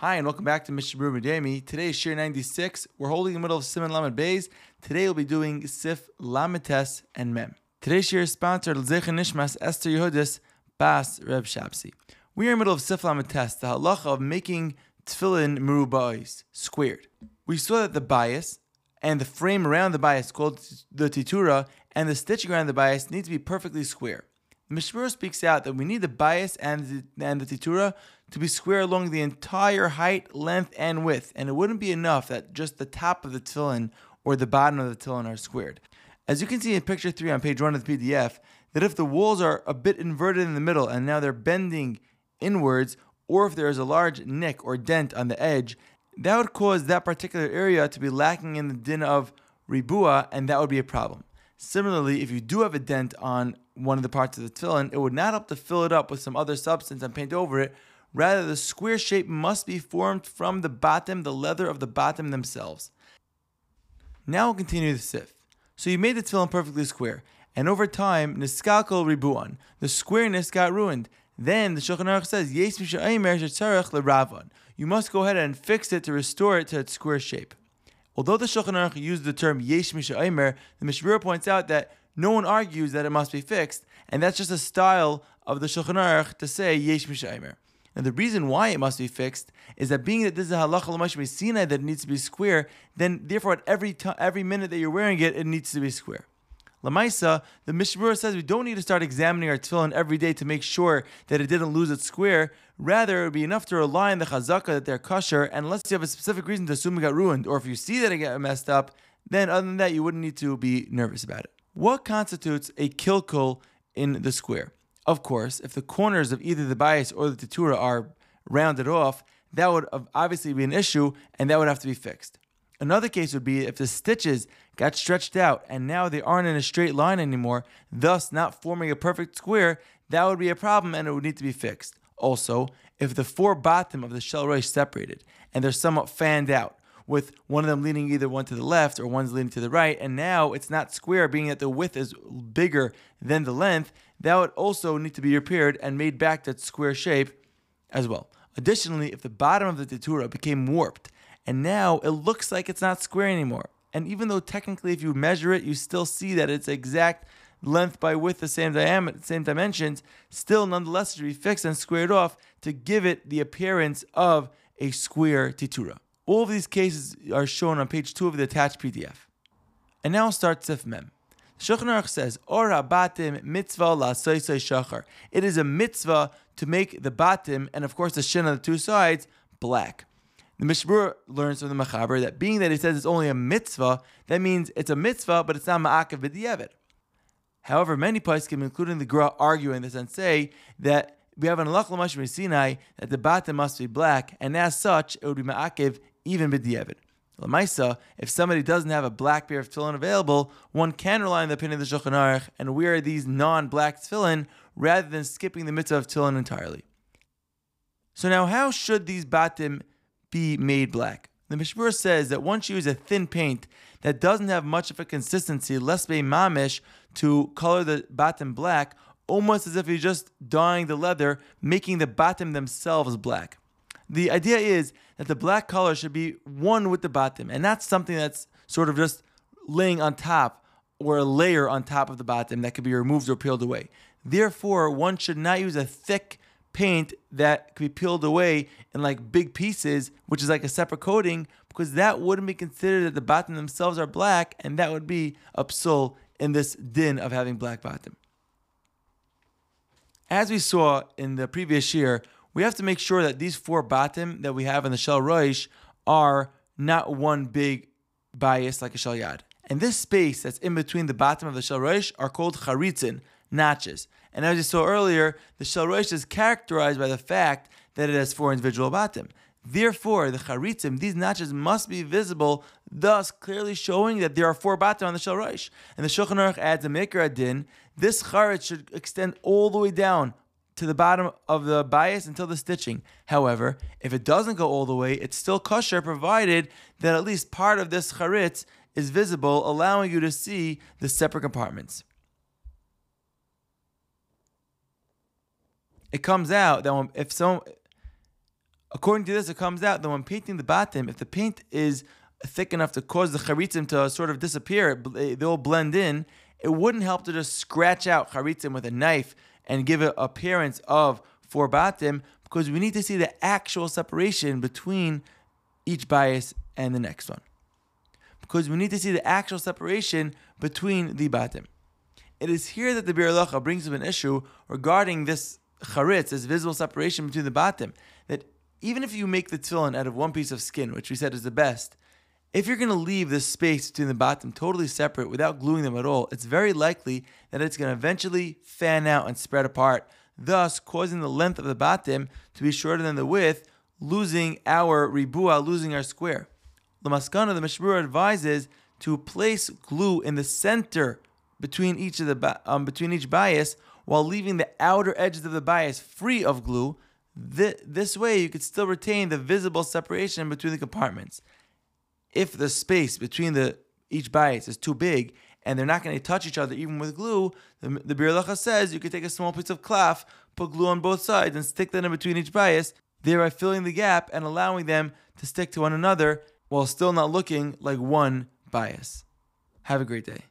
Hi, and welcome back to Mishabur Demi. Today is Shiur 96. We're holding in the middle of Siman Lamed Bays. Today we'll be doing Sif Lametes and Mem. Today's Shiur is sponsored L'zecher Nishmas Esther Yehudis Bas Reb Shabsi. We are in the middle of Sif Lametes, the halacha of making tefillin merubais, squared. We saw that the bayis and the frame around the bayis, called the titura, and the stitching around the bayis need to be perfectly square. The Mishmur speaks out that we need the bayis and the, and the titura to be square along the entire height, length, and width, and it wouldn't be enough that just the top of the tefillin or the bottom of the tefillin are squared. As you can see in picture 3 on page 1 of the PDF, that if the walls are a bit inverted in the middle and now they're bending inwards, or if there is a large nick or dent on the edge, that would cause that particular area to be lacking in the din of ribua, and that would be a problem. Similarly, if you do have a dent on one of the parts of the tefillin, it would not help to fill it up with some other substance and paint over it. Rather, the square shape must be formed from the bottom, the leather of the bottom themselves. Now we'll continue the sif. So you made the tefillin perfectly square, and over time, niskalkol ribuan, the squareness got ruined. Then the Shulchan Aruch says, Yes l'ravan. You must go ahead and fix it to restore it to its square shape. Although the Shulchan Aruch used the term Yesh Misha the Mishmur points out that no one argues that it must be fixed, and that's just a style of the Shulchan Aruch to say Yesh Misha and the reason why it must be fixed is that being that this is a halacha sinai that needs to be square, then therefore at every t- every minute that you're wearing it, it needs to be square. Lamaisa, the Mishmur says we don't need to start examining our tefillin every day to make sure that it didn't lose its square. Rather, it would be enough to rely on the chazaka that they're kosher, and unless you have a specific reason to assume it got ruined, or if you see that it got messed up, then other than that, you wouldn't need to be nervous about it. What constitutes a kilkul in the square? Of course, if the corners of either the bayis or the titura are rounded off, that would obviously be an issue, and that would have to be fixed. Another case would be if the stitches got stretched out and now they aren't in a straight line anymore, thus not forming a perfect square, that would be a problem and it would need to be fixed. Also, if the four batim of the shel roish separated and they're somewhat fanned out, with one of them leaning either one to the left or one's leaning to the right, and now it's not square, being that the width is bigger than the length, that would also need to be repaired and made back that square shape as well. Additionally, if the bottom of the titura became warped and now it looks like it's not square anymore. And even though technically, if you measure it, you still see that it's exact length by width, the same diameter, same dimensions. Still, nonetheless, should be fixed and squared off to give it the appearance of a square titura. All of these cases are shown on page two of the attached PDF. And now I'll start Sif Mem. Shulchan says, Or batim mitzvah la shachar. It is a mitzvah to make the batim and of course the shin on the two sides black. The Mishmur learns from the Machaber that being that he says it's only a mitzvah, that means it's a mitzvah, but it's not ma'akev b'di'evet. However, many poskim, including the Gra, argue in this and say that we have an halach l'mashim Sinai that the batim must be black, and as such, it would be ma'akev even b'di'evet. Lamaisa, if somebody doesn't have a black pair of tefillin available, one can rely on the opinion of the Shulchan Aruch and wear these non-black tefillin rather than skipping the mitzvah of tefillin entirely. So now, how should these batim be made black. The Mishmur says that once you use a thin paint that doesn't have much of a consistency, less be mamish, to color the batim black, almost as if you're just dyeing the leather, making the batim themselves black. The idea is that the black color should be one with the batim, and not something that's sort of just laying on top or a layer on top of the batim that could be removed or peeled away. Therefore, one should not use a thick paint that could be peeled away in like big pieces, which is like a separate coating, because that wouldn't be considered that the batim themselves are black, and that would be a psul in this din of having black batim. As we saw in the previous year, we have to make sure that these four batim that we have in the shel roish are not one big bayis like a shel yad. And this space that's in between the batim of the shel roish are called charitzin, notches. And as you saw earlier, the shel roish is characterized by the fact that it has four individual batim. Therefore, the charitzim, these notches must be visible, thus clearly showing that there are four batim on the shel roish. And the Shulchan Aruch adds a maker adin. This charitz should extend all the way down to the bottom of the bayis until the stitching. However, if it doesn't go all the way, it's still kosher provided that at least part of this charitz is visible, allowing you to see the separate compartments. it comes out that if some According to this, it comes out that when painting the bottom, if the paint is thick enough to cause the charitzim to sort of disappear, they'll blend in, it wouldn't help to just scratch out charitzim with a knife and give it appearance of four batim, because we need to see the actual separation between each bayis and the next one. Because we need to see the actual separation between the batim. It is here that the Biur brings up an issue regarding this charitz, this visible separation between the batim, that even if you make the tefillin out of one piece of skin, which we said is the best, if you're going to leave this space between the batim totally separate without gluing them at all, it's very likely that it's going to eventually fan out and spread apart, thus causing the length of the batim to be shorter than the width, losing our ribua, losing our square. The maskana, the Mishmur advises to place glue in the center between each of the um, between each bayis, while leaving the outer edges of the bayis free of glue. This way, you could still retain the visible separation between the compartments. If the space between the each bayis is too big and they're not going to touch each other even with glue, the, the Biur says you could take a small piece of cloth, put glue on both sides, and stick that in between each bayis, thereby filling the gap and allowing them to stick to one another while still not looking like one bayis. Have a great day.